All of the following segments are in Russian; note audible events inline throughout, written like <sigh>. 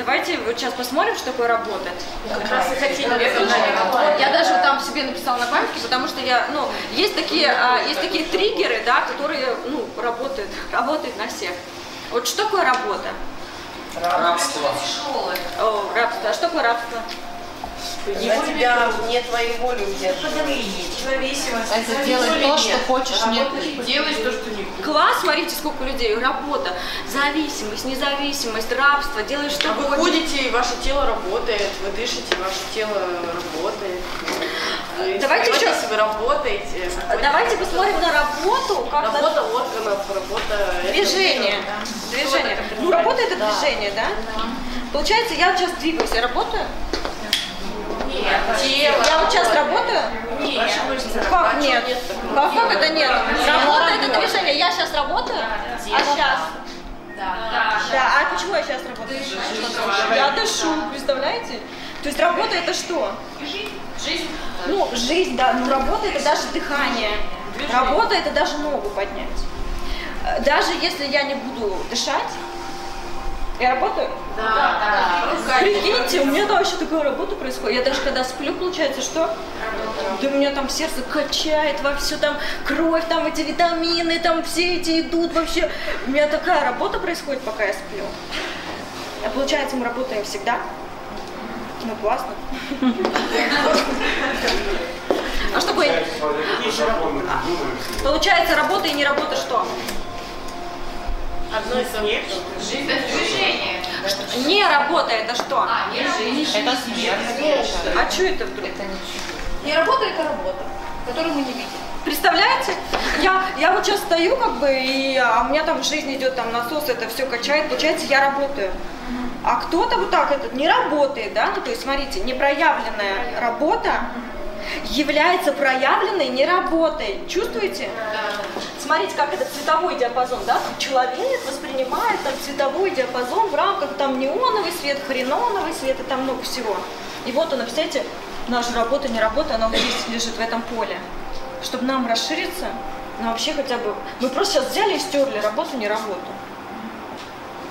Давайте вот сейчас посмотрим, что такое работа. Как раз и хотели Я даже вот там себе написала на памятке, потому что я, ну, есть такие, а, есть такие триггеры, да, которые, ну, работают, работают на всех. Вот что такое работа? Рабство. О, рабство. А что такое рабство? Я тебя не твоей волей удерживаю. Зависимость. Это делать то, что хочешь, нет. Делаешь то, что не Класс, смотрите, сколько людей. Работа, зависимость, независимость, рабство, делаешь что А вы хочешь. ходите, и ваше тело работает, вы дышите, ваше тело работает. Вы Давайте еще- вы работаете. вы ходите. Давайте посмотрим на работу, как на Работа органов, работа... движение. Движение. Ну, работа это движение, да? Получается, я сейчас двигаюсь, я работаю? Тело. Я вот сейчас работаю? Нет. Как А нет? Как, как это нет? Работа это движение. Я сейчас работаю? А сейчас? Да. А почему я сейчас работаю? Я дышу, представляете? То есть работа это что? Жизнь. Ну, жизнь, да. Ну, работа это даже дыхание. Работа это даже ногу поднять. Э, Даже если я не буду дышать, я работаю? Прикиньте, у меня да, вообще такая работа происходит. Я даже когда сплю, получается, что? Да у меня там сердце качает во все, там кровь, там эти витамины, там все эти идут вообще. У меня такая работа происходит, пока я сплю. А получается, мы работаем всегда. Ну, классно. <laughs> А что такое? Получается, работа и не работа что? Одно из самых. Жизнь это движение. Не работа это что? Это смерть. А что это вдруг? Не работа это работа, которую мы не видим. Представляете? Я, я вот сейчас стою, как бы, и а, у меня там жизнь идет, там насос, это все качает, получается, я работаю. А кто-то вот так этот не работает, да? Ну, то есть, смотрите, непроявленная работа является проявленной неработой. Чувствуете? Смотрите, как этот цветовой диапазон, да? Человек воспринимает там цветовой диапазон в рамках там неоновый свет, хреноновый свет и там много всего. И вот она, представляете, наша работа, не работа, она вот здесь лежит в этом поле. Чтобы нам расшириться, ну вообще хотя бы... Мы просто сейчас взяли и стерли работу, не работу.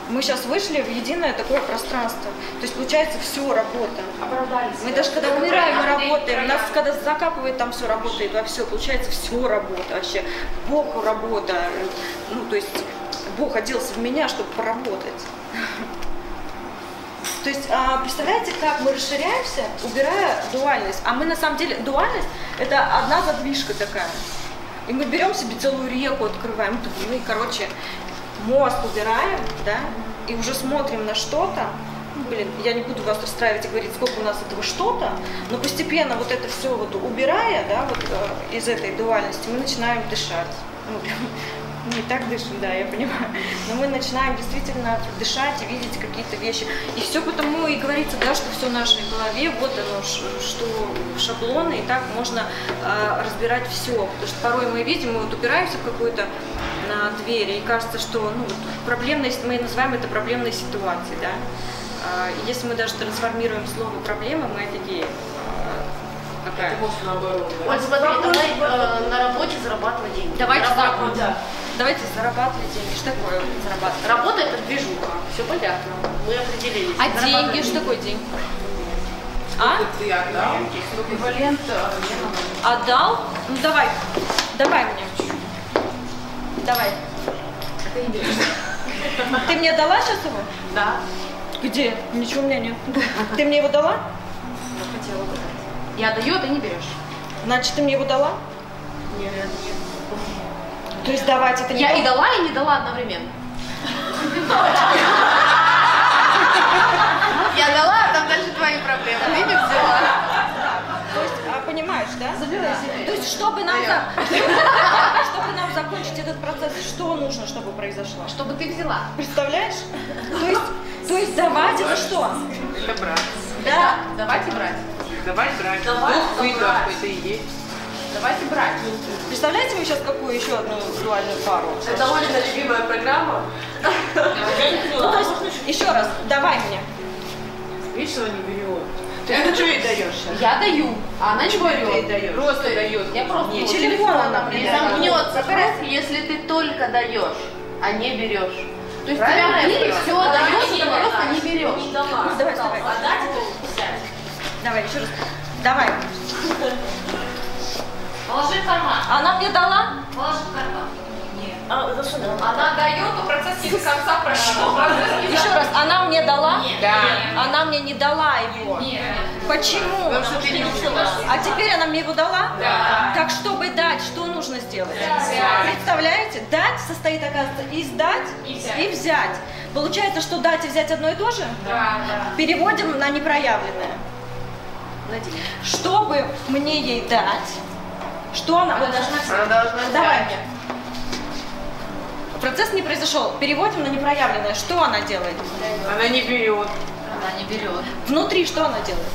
Мы сейчас вышли в единое такое пространство. То есть получается все работа. Оправдались. Мы даже когда умираем, мы работаем. Нас когда закапывает, там все работает во все. Получается все работа вообще. Бог работа. Ну, то есть Бог оделся в меня, чтобы поработать. То есть, а, представляете, как мы расширяемся, убирая дуальность. А мы на самом деле, дуальность это одна задвижка такая. И мы берем себе целую реку, открываем, ну и, короче, мозг убираем, да, и уже смотрим на что-то. Ну, Блин, я не буду вас расстраивать и говорить, сколько у нас этого что-то, но постепенно вот это все вот убирая, да, вот э, из этой дуальности, мы начинаем дышать. Ну, <laughs> не так дышим, да, я понимаю. Но мы начинаем действительно дышать и видеть какие-то вещи. И все потому и говорится, да, что все в нашей голове, вот оно, что шаблоны, и так можно э, разбирать все. Потому что порой мы видим, мы вот упираемся в какую-то на дверь, и кажется, что ну, вот проблемная, мы называем это проблемной ситуацией, да. А, если мы даже трансформируем слово проблема, мы такие, а, какая? Оль, смотри, давай э, на работе зарабатывать деньги. Давайте Зарабатывать. зарабатывать. Давайте зарабатывать деньги. Что такое зарабатывать? Работа это движуха, все понятно. Мы определились. А деньги, что такое деньги? А? Ты отдал. Эквивалент Отдал? Ну давай, давай мне. Давай. Ты мне дала сейчас его? Да. Где? Ничего у меня нет. Ты мне его дала? хотела бы. Я даю, а ты не берешь. Значит, ты мне его дала? Нет, нет. То есть давать это не Я то? и дала, и не дала одновременно. Я дала, а там дальше твои проблемы. Ты не взяла. То есть, а, понимаешь, да? То есть, чтобы нам, за- <laughs> чтобы нам закончить этот процесс, что нужно, чтобы произошло? Чтобы ты взяла. Представляешь? То есть, то есть давать это что? Это брат. Да. Давайте брать. Давай брать. Давай Дух выйдет, брать. это и есть. Давайте брать. Представляете вы сейчас какую еще одну дуальную пару? Это Олина любимая программа. Ну, то есть, еще раз, давай мне. Видишь, что не берет. Ты что ей даешь? Я даю, а она не Ты ей берет. даешь. Просто дает. Я просто вот телефон она мне. Замкнется круг, если ты только даешь, а не берешь. То есть Правильно тебя поняла? все дается, ты просто не берешь. Не дала. Ну, давай, давай. А дать это взять. Давай, еще раз. Давай. Положи в карман. Она мне дала? Положи в карман. А, засунь. Она дает, но процесс не до конца <laughs> прошел. Еще раз, она мне дала? Нет. Да. Она мне не дала его. Нет. Почему? Потому что ты не взяла. А теперь она мне его дала? Да. Так, чтобы дать, что нужно сделать? Представляете? Дать состоит, оказывается, из дать И взять. Получается, что дать и взять одно и то же? Да, да. Переводим на непроявленное. Чтобы мне ей дать, что она... вот Она должна Давай взять. мне. Процесс не произошел. Переводим на непроявленное. Что она делает? Она не берет. Она не берет. Внутри что она делает?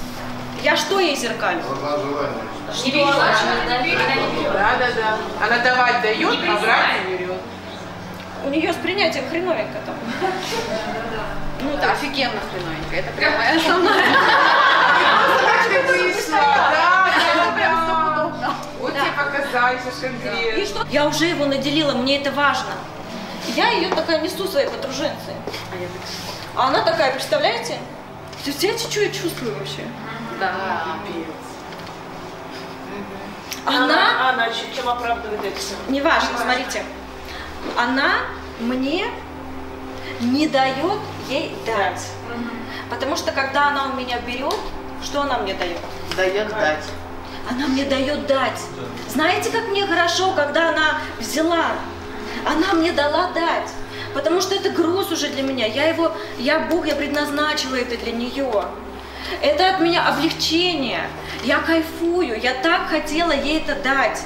Я что ей желание. Не берет. Она не берет. Да, да, да. Она давать дает, Не а брать не берет. У нее с принятием хреновенько там. Ну, да. офигенно хреновенько. Это прям моя основная. Я уже его наделила, мне это важно. Я ее такая несу своей подруженцы. А она такая, представляете? Представляете, что я чувствую вообще? Да. Она, Она чем оправдывает это все? неважно, смотрите, она мне не дает ей дать. Потому что когда она у меня берет, что она мне дает? Дает дать. Она мне дает дать. Знаете, как мне хорошо, когда она взяла? Она мне дала дать. Потому что это груз уже для меня. Я его, я Бог, я предназначила это для нее. Это от меня облегчение. Я кайфую. Я так хотела ей это дать.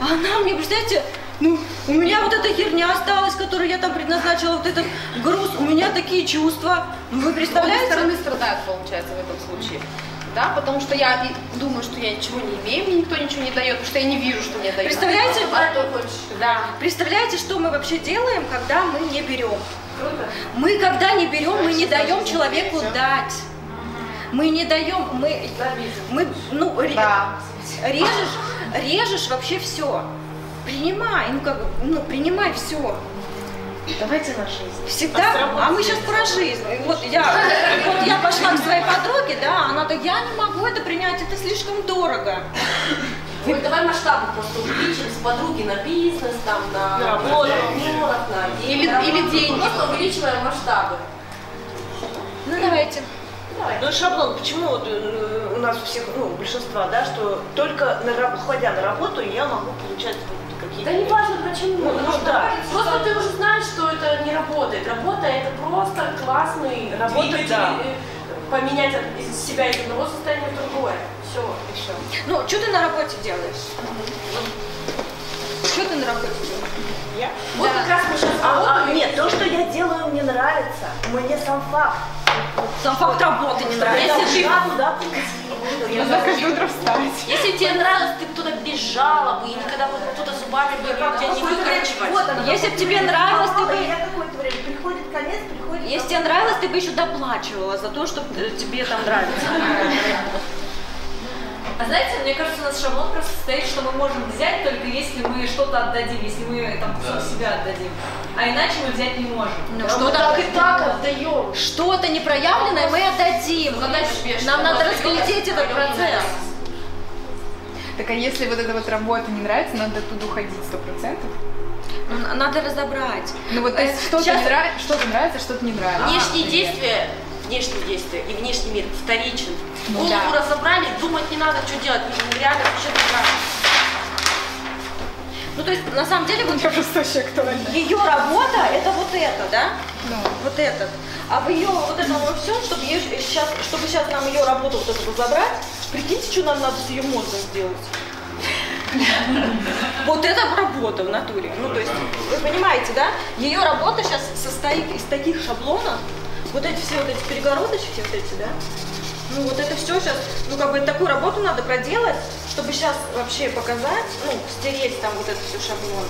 А она мне, представляете, ну, у меня вот эта херня осталась, которую я там предназначила, вот этот груз. У меня такие чувства. Ну, Вы Обе представляете? стороны страдают, получается, в этом случае. Да, потому что я думаю, что я ничего не имею, мне никто ничего не дает, потому что я не вижу, что мне дают. Представляете? А хочешь? Да. Представляете, что мы вообще делаем, когда мы не берем? Мы, когда не берем, мы не даем человеку дать. Мы не даем, мы, мы ну, Да. режешь, режешь вообще все. Принимай, ну как, ну принимай все. Давайте на жизнь. Всегда, а мы сейчас про жизнь. Вот я, вот я пошла к своей подруге, да, она так, я не могу это принять, это слишком дорого. Ой, давай масштабы просто увеличим с подруги на бизнес, там, на, На работу. партнеров, на Или- на или работу. деньги. Просто увеличиваем масштабы. Ну давайте. Ну, шаблон, почему вот, э, у нас у всех, ну, у большинства, да, что только на, ходя на работу я могу получать вот какие-то... Да не важно почему. Ну, ну да. Просто ты уже знаешь, что это не работает. Работа это просто классный Работа, двигатель, да. э, поменять от- из себя из одного состояния в другое. Все, все. Ну, что ты на работе делаешь? Что ты на работе делаешь? Я? Вот как раз мы сейчас А, а, нет, то, что я делаю, мне нравится. Мне сам факт. Сам факт работы не нравится. должна туда прийти. Я каждое утро встать. Если тебе нравилось, ты туда бежала бы, и никогда бы кто-то зубами бы тебя не выкручивать. Если бы тебе нравилось, ты бы... Приходит конец, приходит... Если тебе нравилось, ты бы еще доплачивала за то, что тебе там нравится. А знаете, мне кажется, у нас шаблон просто состоит, что мы можем взять только если мы что-то отдадим, если мы там кусок себя отдадим. А иначе мы взять не можем. Ну, Мы что-то, так и так отдаем. Что-то непроявленное мы отдадим. Что Нам надо разглядеть это этот процесс. Так а если вот эта вот работа не нравится, надо оттуда уходить сто процентов. Ну, Надо разобрать. Ну вот Э, что-то сейчас- не нравится, что-то нравится, что-то не нравится. Внешние действия, внешние действия и внешний мир вторичен. Ну Голову да. разобрали, думать не надо, что делать. Реально вообще другая. Ну, то есть, на самом деле, вот Я просто вообще актуально. ее работа это вот это, да? Ну. Вот этот. А в ее вот этом во всем, чтобы ее сейчас, чтобы сейчас нам ее работу вот эту разобрать, прикиньте, что нам надо с ее мозгом сделать. Вот это работа в натуре. Ну, то есть, вы понимаете, да? Ее работа сейчас состоит из таких шаблонов, вот эти все вот эти перегородочки, вот эти, да? Ну, вот это все сейчас, ну, как бы такую работу надо проделать, чтобы сейчас вообще показать, ну, стереть там вот это все шаблоны.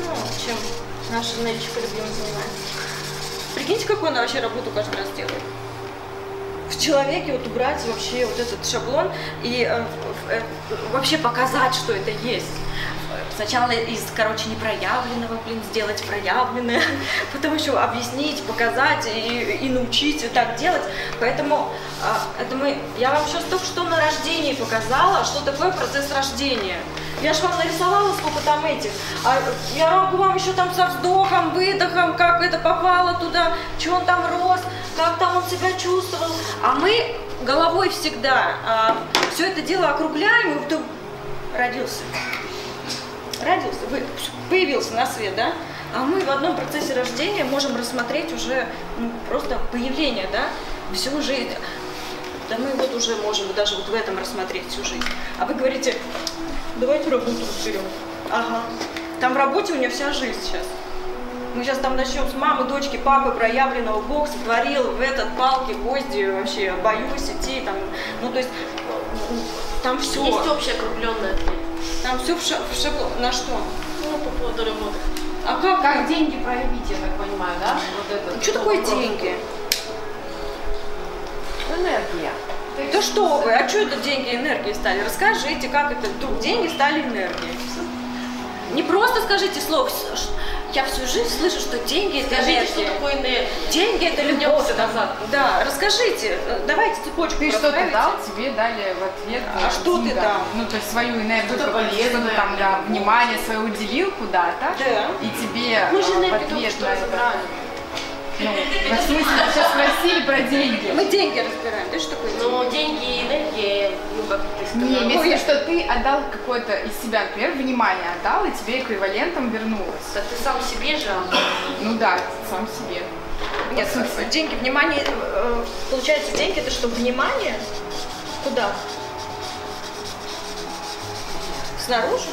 Ну, чем наша Нелечка любимая занимается. Прикиньте, какую она вообще работу каждый раз делает. в человеке вот убрать вообще вот этот шаблон и э, э, вообще показать, что это есть. Сначала из, короче, непроявленного, блин, сделать проявленное, <laughs> потом еще объяснить, показать и, и научить вот так делать. Поэтому а, это мы, я вам сейчас только что на рождении показала, что такое процесс рождения. Я же вам нарисовала, сколько там этих. А я могу вам еще там со вздохом, выдохом, как это попало туда, что он там рос, как там он себя чувствовал. А мы головой всегда все это дело округляем, и вдруг родился родился, вы, появился на свет, да? А мы в одном процессе рождения можем рассмотреть уже ну, просто появление, да, всю жизнь. Да мы вот уже можем даже вот в этом рассмотреть всю жизнь. А вы говорите, давайте работу разберем. Ага. Там в работе у меня вся жизнь сейчас. Мы сейчас там начнем с мамы, дочки, папы, проявленного Бог сотворил в этот палки, гвозди, вообще боюсь идти, там, ну то есть э, там все. Есть общая округленная ответ. Там все в, ша- в шаблон. На что? Ну, по поводу работы. А как? Как деньги проявить, я так понимаю, да? Вот это. Что такое деньги? Энергия. Да что вы, а что это деньги энергии стали? Расскажите, как это вдруг деньги стали энергией? Не просто скажите слово. «Ш- Я всю жизнь слышу, что деньги это Скажите, энергия. что такое энергия? Деньги это любовь. Назад. Да, расскажите. Э, Давайте цепочку Ты что-то проправите. дал, тебе дали в ответ А э, что ты дал? Ну, то есть свою энергию, Что-то полезное. что-то там, да, внимание свое уделил куда-то, Да. и тебе Мы же э, энергию только что разобрали. Ну, в смысле, сейчас спросили про деньги. Мы деньги разбираем. Да что такое деньги? Но деньги и энергия, ну, как ты сказала. Не, имеется в виду, что ты отдал какое-то из себя, например, внимание отдал, и тебе эквивалентом вернулось. Так ты сам себе же отдал. Ну да, сам себе. Нет, деньги, внимание, э, получается, деньги это что, внимание? Куда? Снаружи?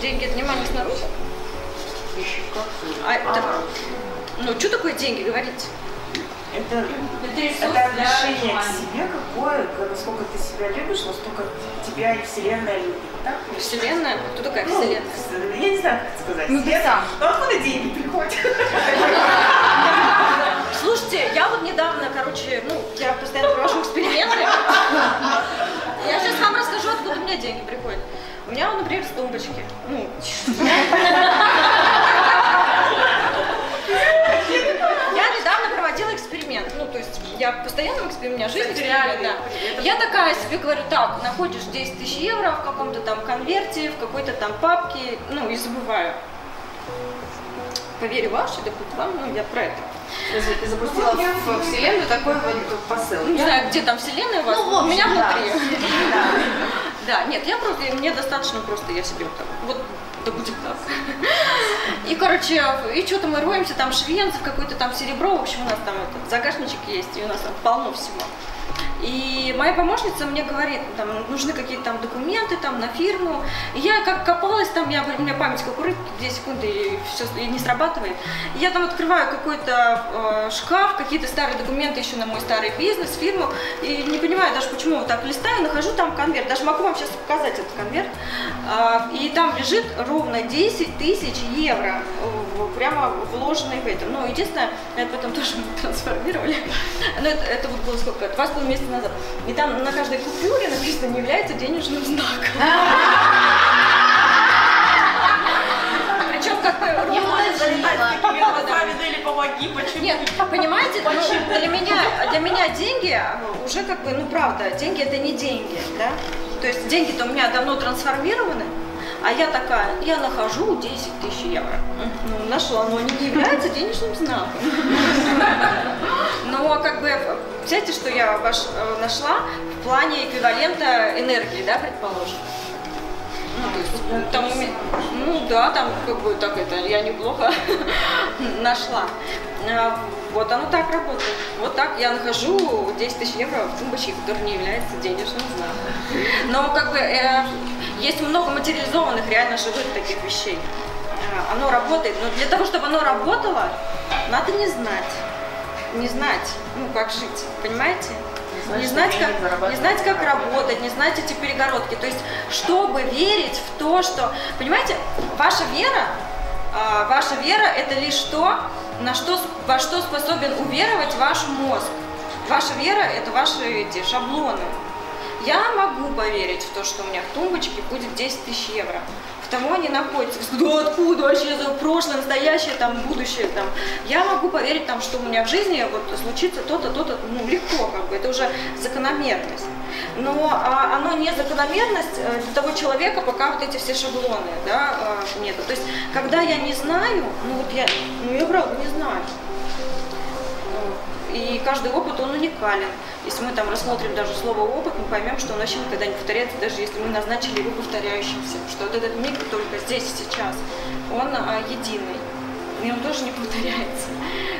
Деньги это внимание снаружи? А это, ну, что такое деньги, говорите? Это, Это это отношение к себе какое, насколько ты себя любишь, настолько тебя и Вселенная любит. Так? Вселенная? Кто такая Ну, Вселенная? я не знаю, как это сказать. Ну, ты сам. Ну, откуда деньги приходят? Слушайте, я вот недавно, короче, ну, я постоянно провожу эксперименты. Я сейчас вам расскажу, откуда у меня деньги приходят. У меня, например, с тумбочки. Ну, <laughs> я недавно проводила эксперимент. Ну, то есть я в постоянном эксперименте, у меня жизнь эксперимент, да. Я такая себе говорю, так, находишь 10 тысяч евро в каком-то там конверте, в какой-то там папке, ну, и забываю. Поверю ваше, да будет вам, ну, я про это. Ты запустила в Вселенную такой вот посыл. Ну, не знаю, где там вселенная у вас, Ну, в у меня общем, да. Да, нет, я просто, мне достаточно просто, я себе вот так, вот, да будет так. И, короче, и что-то мы роемся, там швенцев, какое-то там серебро, в общем, у нас там этот загашничек есть, и у нас там полно всего. И моя помощница мне говорит, там, нужны какие-то там документы там на фирму. И я как копалась там, я, у меня память как у рыбки, 2 секунды и все и не срабатывает. И я там открываю какой-то э, шкаф, какие-то старые документы еще на мой старый бизнес, фирму. И не понимаю даже, почему вот так листаю, нахожу там конверт. Даже могу вам сейчас показать этот конверт. А, и там лежит ровно 10 тысяч евро, прямо вложенные в это. Ну, единственное, это потом <laughs> тоже мы трансформировали. Но это, это вот было сколько? Два с половиной месяца назад. И там на каждой купюре написано «не является денежным знаком». Причем как бы Нелли, помоги, почему? Нет, понимаете, ну, для меня, для меня деньги уже как бы, ну правда, деньги это не деньги, да? То есть деньги-то у меня давно трансформированы, а я такая, я нахожу 10 тысяч евро. Ну, нашла, но они не являются денежным знаком. Но как бы, знаете, что я ваш, э, нашла в плане эквивалента энергии, да, предположим? Ну, то есть, там, ну да, там как бы так это, я неплохо <laughs> нашла. А, Вот оно так работает. Вот так я нахожу 10 тысяч евро в тумбочке, который не является денежным знаком. Но как бы э, есть много материализованных, реально живых таких вещей. А, Оно работает, но для того, чтобы оно работало, надо не знать. Не знать, ну, как жить, понимаете? Не знать, как, не знать, как работать, не знать эти перегородки. То есть, чтобы верить в то, что... Понимаете, ваша вера, а, ваша вера – это лишь то, на что, во что способен уверовать ваш мозг. Ваша вера – это ваши эти шаблоны. Я могу поверить в то, что у меня в тумбочке будет 10 тысяч евро. В того они находятся. Да откуда вообще это прошлое, настоящее, там, будущее, там. Я могу поверить, там, что у меня в жизни вот случится то-то, то-то, ну, легко, как бы, это уже закономерность. Но а, оно не закономерность э, для того человека, пока вот эти все шаблоны, да, э, нету. То есть, когда я не знаю, ну вот я, ну я правда не знаю. И каждый опыт, он уникален. Если мы там рассмотрим даже слово опыт, мы поймем, что он вообще никогда не повторяется, даже если мы назначили его повторяющимся. Что вот этот миг только здесь и сейчас, он а, единый. И он тоже не повторяется.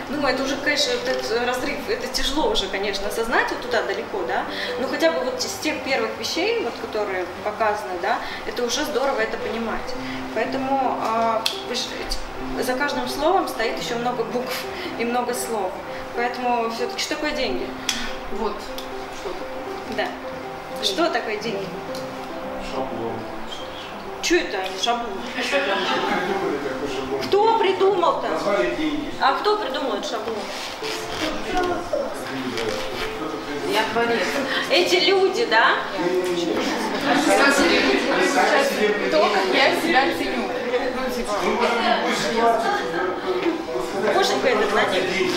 Ну, это уже, конечно, этот разрыв, это тяжело уже, конечно, осознать вот туда далеко, да, но хотя бы вот из тех первых вещей, вот, которые показаны, да, это уже здорово это понимать. Поэтому а, за каждым словом стоит еще много букв и много слов. Поэтому все-таки что такое деньги? Вот. Да. Что такое деньги? Шаблон. Что это такой шаблон. Кто придумал-то? Назвали деньги. А кто придумал этот шаблон? Я творец. Эти люди, да? То, как я себя ценю. Ну, этот это на них.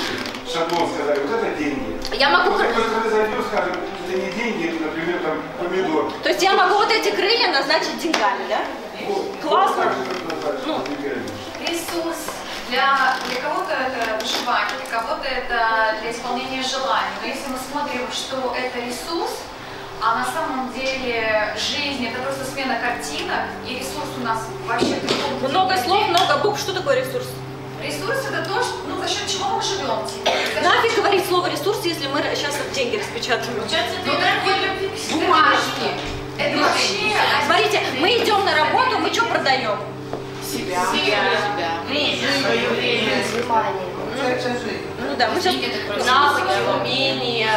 Шаблон сказали, вот это деньги. Я могу... Другой стороны, зайдем, скажем, это не деньги, это, например, там, помидор. То есть я могу вот эти крылья назначить деньгами, да? Вот. Классно. Вот Ну. Ресурс для, для кого-то это выживание, для кого-то это для исполнения желаний. Но если мы смотрим, что это ресурс, а на самом деле жизнь это просто смена картинок, и ресурс у нас вообще. Много слов, много букв. Что такое ресурс? Ресурс это то, что, ну, за счет чего мы живем счет Нафиг чего- говорить слово ресурс, если мы сейчас деньги распечатываем? Ну, дорогой, Бумажки. Это вообще... Смотрите, мы идем на работу, мы что продаем? Себя. Ну да, мы сейчас Навыки, умения.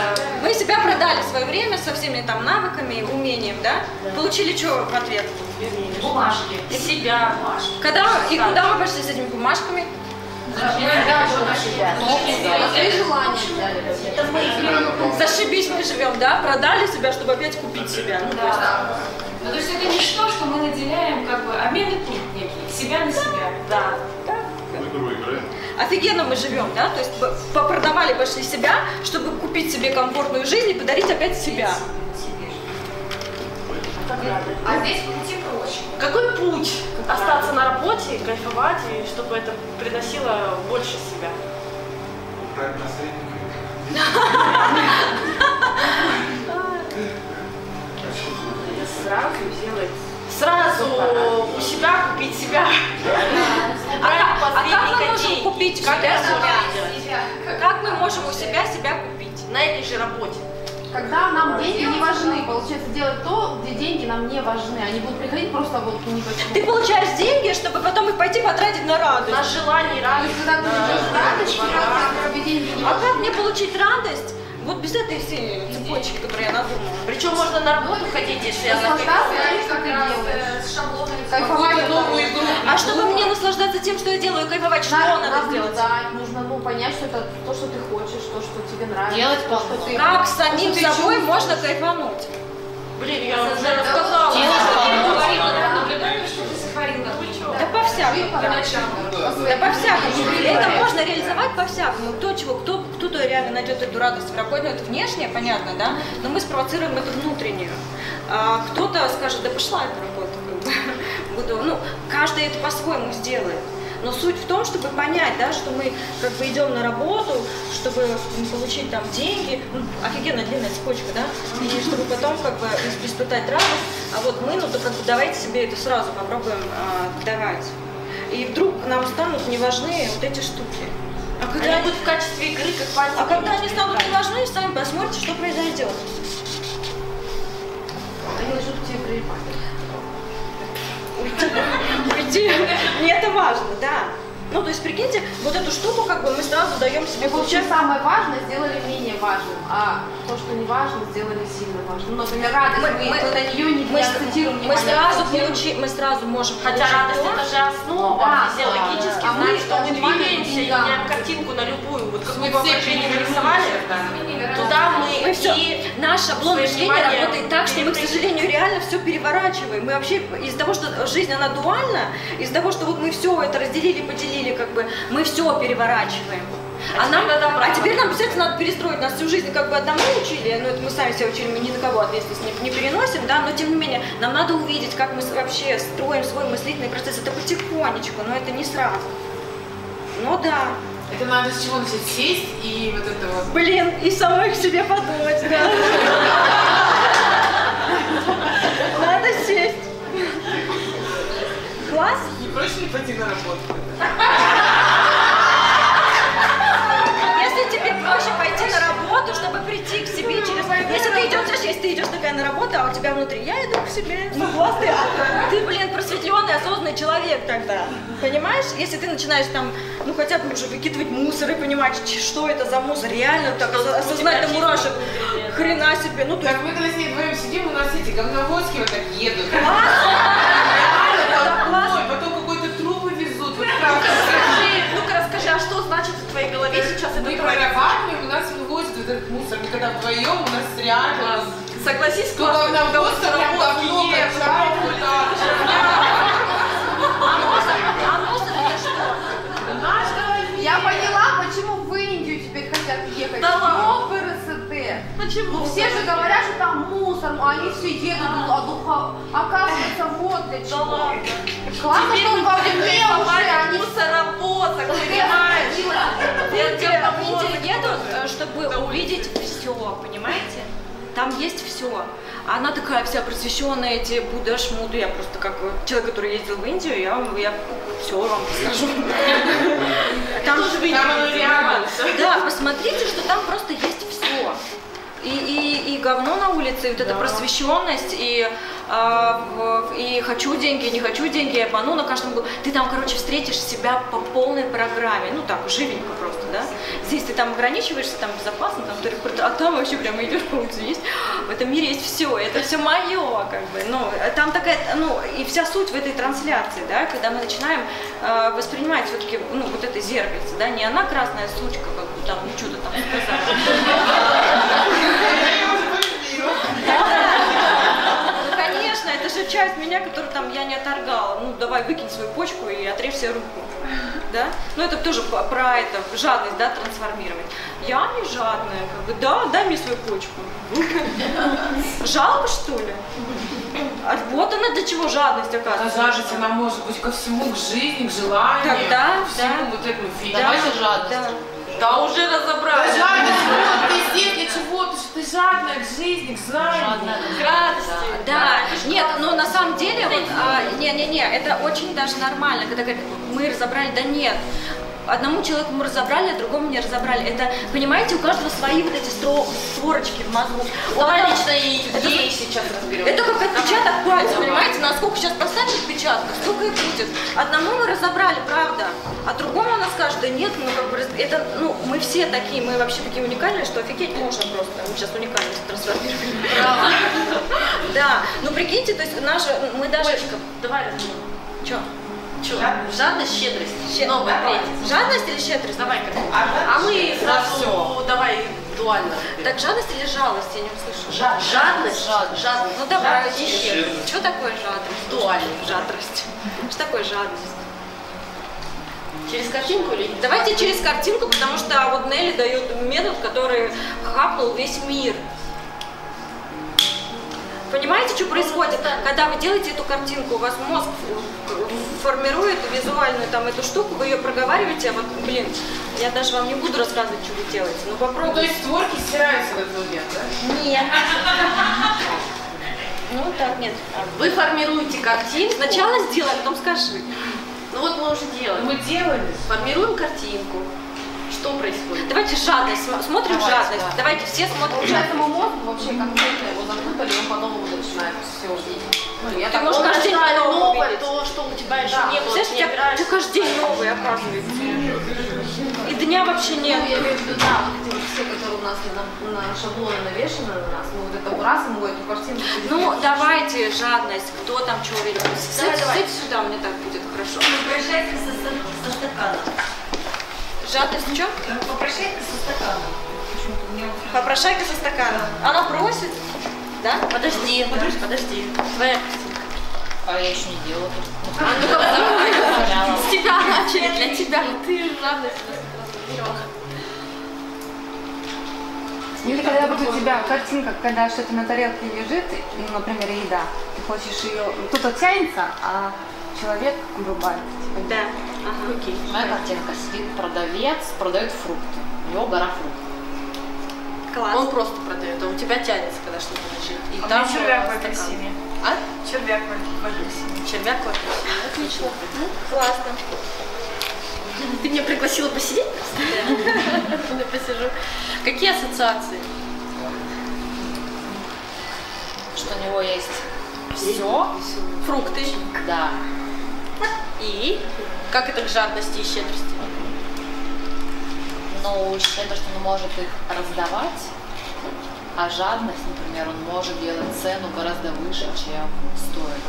мы себя продали в свое время со всеми там навыками, умением, да? Получили что в ответ? Бумажки. И себя. Когда и куда мы пошли с этими бумажками? Зашибись мы живем, да? Продали себя, чтобы опять купить себя. Ну, то есть, Ну, то есть это не что, что мы наделяем как бы обменный пункт некий, себя на себя. да. Мы игру играем. Офигенно мы живем, да? То есть попродавали, пошли себя, чтобы купить себе комфортную жизнь и подарить опять себя. А здесь. Какой путь? Остаться на работе, кайфовать, и чтобы это приносило больше себя. Посредника. Сразу сделать. Сразу у себя купить себя. А, как- а как мы можем купить себя? Как мы можем у себя себя купить? На этой же работе. Когда нам деньги не важны, получается делать то, где деньги нам не важны. Они будут приходить просто вот не почему. Ты получаешь деньги, чтобы потом их пойти потратить на радость. На желание, То есть, радость. когда ты идешь в радость, тебе деньги не А важны. как мне получить радость? Вот без этой всей цепочки, которую я надумала. Причем можно на работу ходить, если она Наслаждаться ты. Кайфовать новую игру. А чтобы мне наслаждаться тем, что я делаю, кайфовать, что надо сделать? Ну, понять, что это то, что ты хочешь, то, что тебе нравится. Делать то, что ты... Как с самим ты собой чувствуешь. можно кайфануть? Блин, я уже рассказала. Ты сотворил на Да по-всякому. Да по-всякому. И Это можно реализовать по-всякому. Кто чего, кто, кто-то реально найдет эту радость в работе, ну, это внешнее, понятно, да, но мы спровоцируем это внутреннюю. А кто-то скажет, да пошла эта работа, <laughs> буду, ну, каждый это по-своему сделает. Но суть в том, чтобы понять, да, что мы как бы идем на работу, чтобы получить там деньги, ну, офигенно длинная цепочка, да, и чтобы потом как бы ис- испытать радость, а вот мы, ну, то как бы давайте себе это сразу попробуем а, давать. И вдруг нам станут не важны вот эти штуки. А когда, Они будут в качестве игры, как пальцы. а когда они станут не важны, сами посмотрите, что произойдет. Они начнут к тебе. Уйти. Мне это важно, да. Ну, то есть, прикиньте, вот эту штуку как бы мы сразу даем себе Мы вообще получать. самое важное сделали менее важным, а то, что не важно, сделали сильно важным. Ну, например, радость, Мы- мы, мы- на нее не, Мы, не акцентируем мы внимание, сразу получи, мы сразу можем Хотя радость то, это же основа, Да, физиологически, да. А мы знать, что мы двигаемся и меняем картинку на любую вот как Мы мы все воображение приняли нарисовали, туда мы, Мы все, и наш шаблон мышления работает так, что мы, к сожалению, реально все переворачиваем. Мы вообще из-за того, что жизнь она дуальна, из-за того, что вот мы все это разделили, поделили, как бы мы все переворачиваем. А, нам, а теперь нам, представляете, надо перестроить нас всю жизнь как бы одному учили, ну это мы сами себя учили, мы ни на кого ответственность не, не переносим, да, но тем не менее нам надо увидеть, как мы вообще строим свой мыслительный процесс, это потихонечку, но это не сразу. Ну да. Это надо с чего начать? Сесть и вот это вот. Блин, и самой к себе подумать, да. <laughs> Класс? Не проще ли пойти на работу? Если тебе проще пойти на работу, чтобы прийти к себе через... Если ты идешь, знаешь, если ты идешь такая на работу, а у тебя внутри, я иду к себе, ну классный, а ты, блин, просветленный, осознанный человек тогда. Понимаешь? Если ты начинаешь там, ну хотя бы уже выкидывать мусор и понимать, что это за мусор, реально так ос- осознать до мурашек, хрена себе, ну Так мы когда с ней вдвоем сидим, у нас эти говновозки вот так едут. классно, Мы прорабатываем, у нас вывозят этот мусор. Мы когда вдвоем, у нас реально... Согласись, когда говновоз, вот прям. А мусор это что? Я поняла, почему в Индию теперь хотят ехать. Да ладно? Почему? Ну все же говорят, что там мусор, ну, они все едут, ну, а духа- Оказывается, вот для чего. ладно. Классно, что мы в Владимире будем уже они мусоровозок, <laughs> понимаешь? В Индии едут, э, чтобы увидеть все, понимаете? Там есть все. А она такая вся просвещенная, эти Будда, Шмуды. Я просто как э, человек, который ездил в Индию, я, вам- я все вам скажу. <laughs> Там реально. Да, посмотрите, что там просто есть. И, и, и говно на улице, и вот эта просвещенность, и, в- и хочу деньги, не хочу деньги, я обману на каждом углу. Ты там, короче, встретишь себя по полной программе. Ну так, живенько просто, да? Здесь ты там ограничиваешься, там безопасно, там репортер- а там вообще прямо идешь по улице, есть. В этом мире есть все, это все мое, как бы. Ну, там такая, ну, и вся суть в этой трансляции, да, когда мы начинаем э, воспринимать все-таки, ну, вот это зеркальце, да, не она красная сучка, как бы там, ну, что-то там сказала. Ну, конечно, это же часть меня, которую там я не оторгала. Ну, давай выкинь свою почку и отрежь себе руку. Да? Ну, это тоже про это, жадность, да, трансформировать. Я не жадная, как бы, да, дай мне свою почку. Жалко, что ли? А вот она для чего жадность А оказывается. жаждать она может быть ко всему, к жизни, к желанию, Тогда, всему да. вот этому. Давайте жадность. Да. Да уже Да разобрались. жадность, вот, ты здесь для чего? Ты, ты жадная к жизни, к знанию. К радости. Да, нет, но на самом деле, вот, а, не-не-не, это очень даже нормально, когда говорят, мы разобрали, да нет. Одному человеку мы разобрали, а другому не разобрали. Это, понимаете, у каждого свои вот эти стро- створочки в мозгу. Давай Он- лично и ей сейчас разберем. это как отпечаток пальца, понимаете? Насколько сейчас поставишь отпечатков, столько и будет. Одному мы разобрали, правда, а другому она скажет, да нет, ну как бы раз- это, ну мы все такие, мы вообще такие уникальные, что офигеть можно просто. Мы сейчас уникальность трансформируем. Да, ну прикиньте, то есть наша, мы даже... Давай разберем. Чё? Че? Жадность, щедрость. Щед- Новая, третья. Жадность или щедрость? Давай-ка. А мы сразу, давай, дуально. Так жадность или жалость, я не услышала. Жадность, жадность. Ну давай, Жадность и щедрость. Что такое жадность? Дуально. Жадрость. Что такое жадность? Через картинку или? Давайте через картинку, потому что вот Нелли дает метод, который хапнул весь мир. Понимаете, что происходит? Когда вы делаете эту картинку, у вас мозг формирует визуальную там эту штуку, вы ее проговариваете, а вот, блин, я даже вам не буду рассказывать, что вы делаете, ну Ну, то попробуйте. есть створки стираются в этот момент, да? Нет. Ну так, нет. Вы формируете картинку. Сначала сделай, потом скажи. Ну вот мы уже делаем. Мы делали. Формируем картинку. Что происходит? Давайте жадность, см- смотрим Давайте, жадность. да. Давайте все смотрим жадность. этому мозгу вообще конкретно его запутали, он по-новому начинает все видеть. Ну, я Ты можешь каждый день новое новое, увидеть. то, что у тебя еще Да, не было, ты у тебя, тебя каждый день новый, оказывается. И дня вообще Ну, нет. я имею в виду, да, вот эти вот все, которые у нас на, на шаблоны навешаны на нас, ну вот это раз ему эту картинку. Ну, давайте жадность, кто там чего давай. сядь сюда, мне так будет хорошо. Обращайся со, со стаканом. Жадность в чем? Попрощайся со стаканом. Попрошайка со стаканом. Она просит, да? Подожди, подожди, подожди. Твоя А я еще не делала. А ну-ка, давай. С тебя начали, для тебя. Ты жадность. Или когда вот у тебя картинка, когда что-то на тарелке лежит, ну, например, еда, ты хочешь ее, кто-то тянется, а человек врубает. Типа, Да. Ага. Окей. Моя картинка сидит продавец, продает фрукты. У него гора фруктов. Класс. Он просто продает, а у тебя тянется, когда что-то лежит. И А у там червяк в семье. А? Червяк в апельсине. Червяк в апельсине. Отлично. Классно. Ты меня пригласила посидеть? Я посижу. Какие ассоциации? Что у него есть все, Фрукты. да. И как это к жадности и щедрости? Но щедрость он может их раздавать, а жадность, например, он может делать цену гораздо выше, чем стоит.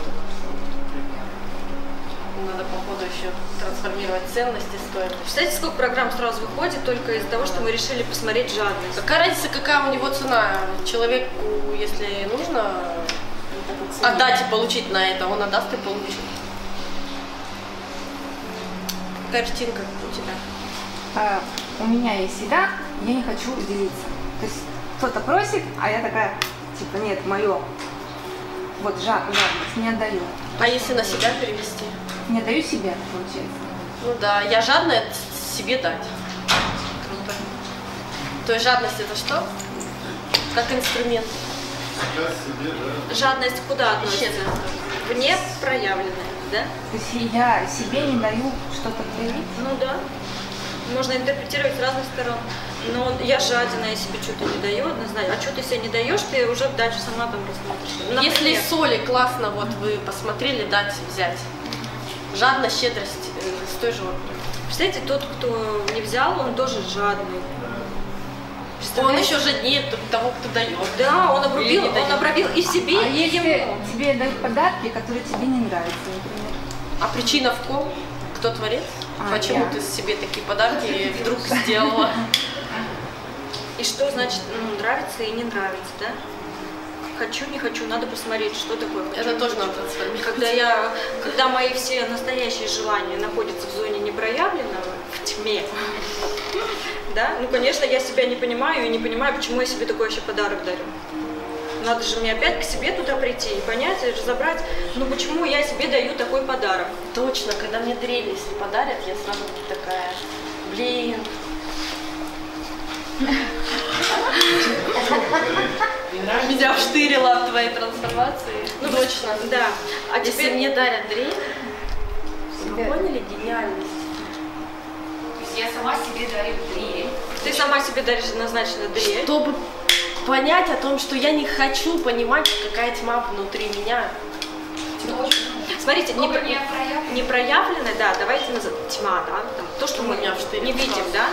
Надо, походу, еще трансформировать ценности, стоимость. Представляете, сколько программ сразу выходит только из-за того, что мы решили посмотреть жадность. Какая разница, какая у него цена? Человеку, если нужно отдать и получить на это, он отдаст и получит. Картинка у тебя. а, у меня есть еда, я не хочу делиться. То есть кто-то просит, а я такая, типа, нет, мое. Вот жад, жадность, не отдаю. А если на себя перевести? Не отдаю себе, получается. Ну да, я жадная себе дать. Круто. То есть жадность это что? Как инструмент. Себе, да. Жадность куда относится? Вне проявленная, да? То есть я себе не даю что-то делить. Ну да. Можно интерпретировать с разных сторон. Но я жадина, я себе что-то не даю, однозначно. А что ты себе не даешь, ты уже дальше сама там рассмотришь. Если соли классно, вот вы посмотрели, дать, взять. Жадность, щедрость э, с той же вот. Представляете, тот, кто не взял, он тоже жадный. Он еще жаднее того, кто дает. Да, он обрубил, он обрубил и себе, А и если ему. тебе дают подарки, которые тебе не нравятся, например. А причина в ком? Кто творит? А, Почему я. ты себе такие подарки вдруг сделала? И что значит ну, нравится и не нравится, да? Хочу, не хочу, надо посмотреть, что такое хочу. Это тоже хочу. надо трансформировать. Когда я, когда мои все настоящие желания находятся в зоне непроявленного, в тьме, <laughs> да, ну, конечно, я себя не понимаю и не понимаю, почему я себе такой вообще подарок дарю. Надо же мне опять к себе туда прийти и понять, и разобрать, ну почему я себе даю такой подарок. Точно, когда мне дрель, если подарят, я сразу такая, блин. Меня вштырила в твоей трансформации. Ну, точно. Да. А Если теперь мне дарят дрель, вы поняли гениальность? То есть я сама себе дарю дрель. ты сама себе даришь однозначно дрель. Чтобы понять о том, что я не хочу понимать, какая тьма внутри меня. Смотрите, не, не проявлено. непроявленное, да, давайте назовем тьма, да, там, то, что мы не видим, да.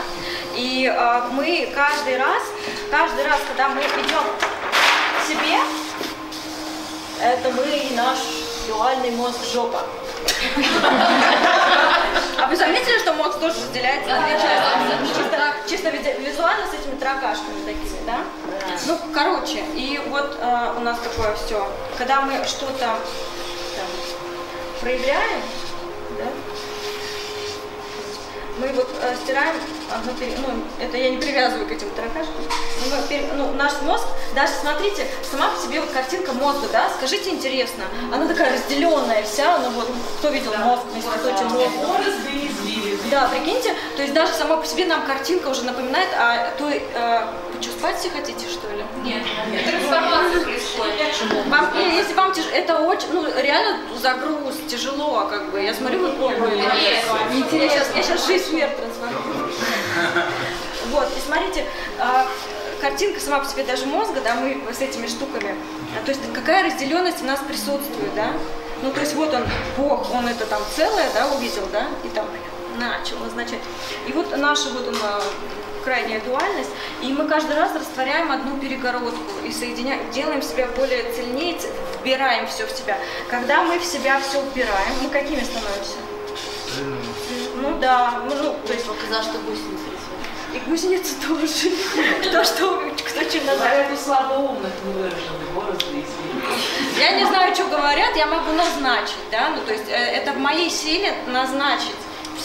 И а, мы каждый раз, каждый раз, когда мы идем к себе, это мы и наш дуальный мозг жопа. Вы заметили, что мозг тоже разделяется на две части? Чисто, визуально с этими таракашками такими, да? Ну, короче, и вот э, у нас такое все. Когда мы что-то проявляем, мы вот э, стираем, ну, это я не привязываю к этим таракашкам, Ну, ну, наш мозг, даже смотрите, сама по себе вот картинка мозга, да, скажите интересно, она такая разделенная вся, ну вот, кто видел мозг, если кто мозг, да, прикиньте, то есть даже сама по себе нам картинка уже напоминает о той, э, что, спать все хотите, что ли? Нет, трансформация происходит. Вам, э, если вам тяж... это очень, ну, реально загруз, тяжело, как бы. Я смотрю, вы пробовали. Я сейчас, я сейчас жизнь смерть трансформирую. <laughs> Вот, и смотрите, а, картинка сама по себе даже мозга, да, мы с этими штуками. А, То есть какая разделенность у нас присутствует, да? Ну, то есть вот он, Бог, он это там целое, да, увидел, да, и там начал назначать. И вот наша вот она крайняя дуальность, и мы каждый раз растворяем одну перегородку и соединяем, делаем себя более цельнее, вбираем все в себя. Когда мы в себя все убираем, мы какими становимся? Ну, да, ну, то есть Показал, что гусеница рисует. и гусеницы тоже. Кто что, кто чем назначит. Поэтому слабоумных свиньи. Я не знаю, что говорят, я могу назначить, да, ну то есть э, это в моей силе назначить.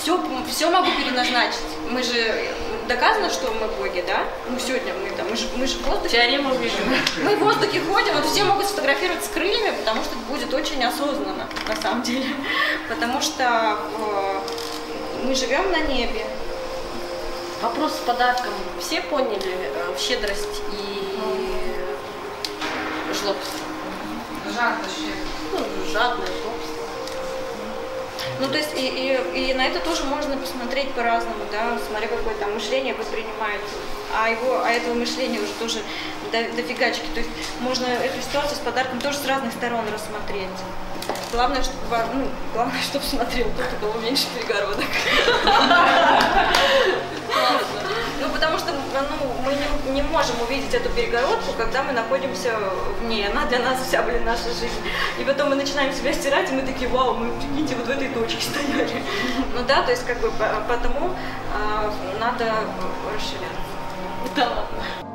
Все, все могу переназначить. Мы же доказано, что мы боги, да? Ну сегодня мы там, мы же, мы же в воздухе. Теорема Вильгина. Мы в воздухе ходим, вот все могут сфотографировать с крыльями, потому что это будет очень осознанно, на самом деле. Потому что э, мы живем на небе. Вопрос с подарком. Все поняли э, в щедрость и жлобство? Жадность. Ну, жадное жлобство. Ну, то есть, и, и, и на это тоже можно посмотреть по-разному, да, смотря какое там мышление вы принимаете. А его, а этого мышления уже тоже до, дофигачки. То есть можно эту ситуацию с подарком тоже с разных сторон рассмотреть. Главное, чтобы, ну, главное, чтобы смотрел тот, у кого меньше перегородок. Ну, потому что ну, мы не, не можем увидеть эту перегородку, когда мы находимся в ней. Она для нас вся, блин, наша жизнь. И потом мы начинаем себя стирать, и мы такие, вау, мы, прикиньте, вот в этой точке стояли. Ну да, то есть как бы по- потому а, надо расширяться. Да ладно.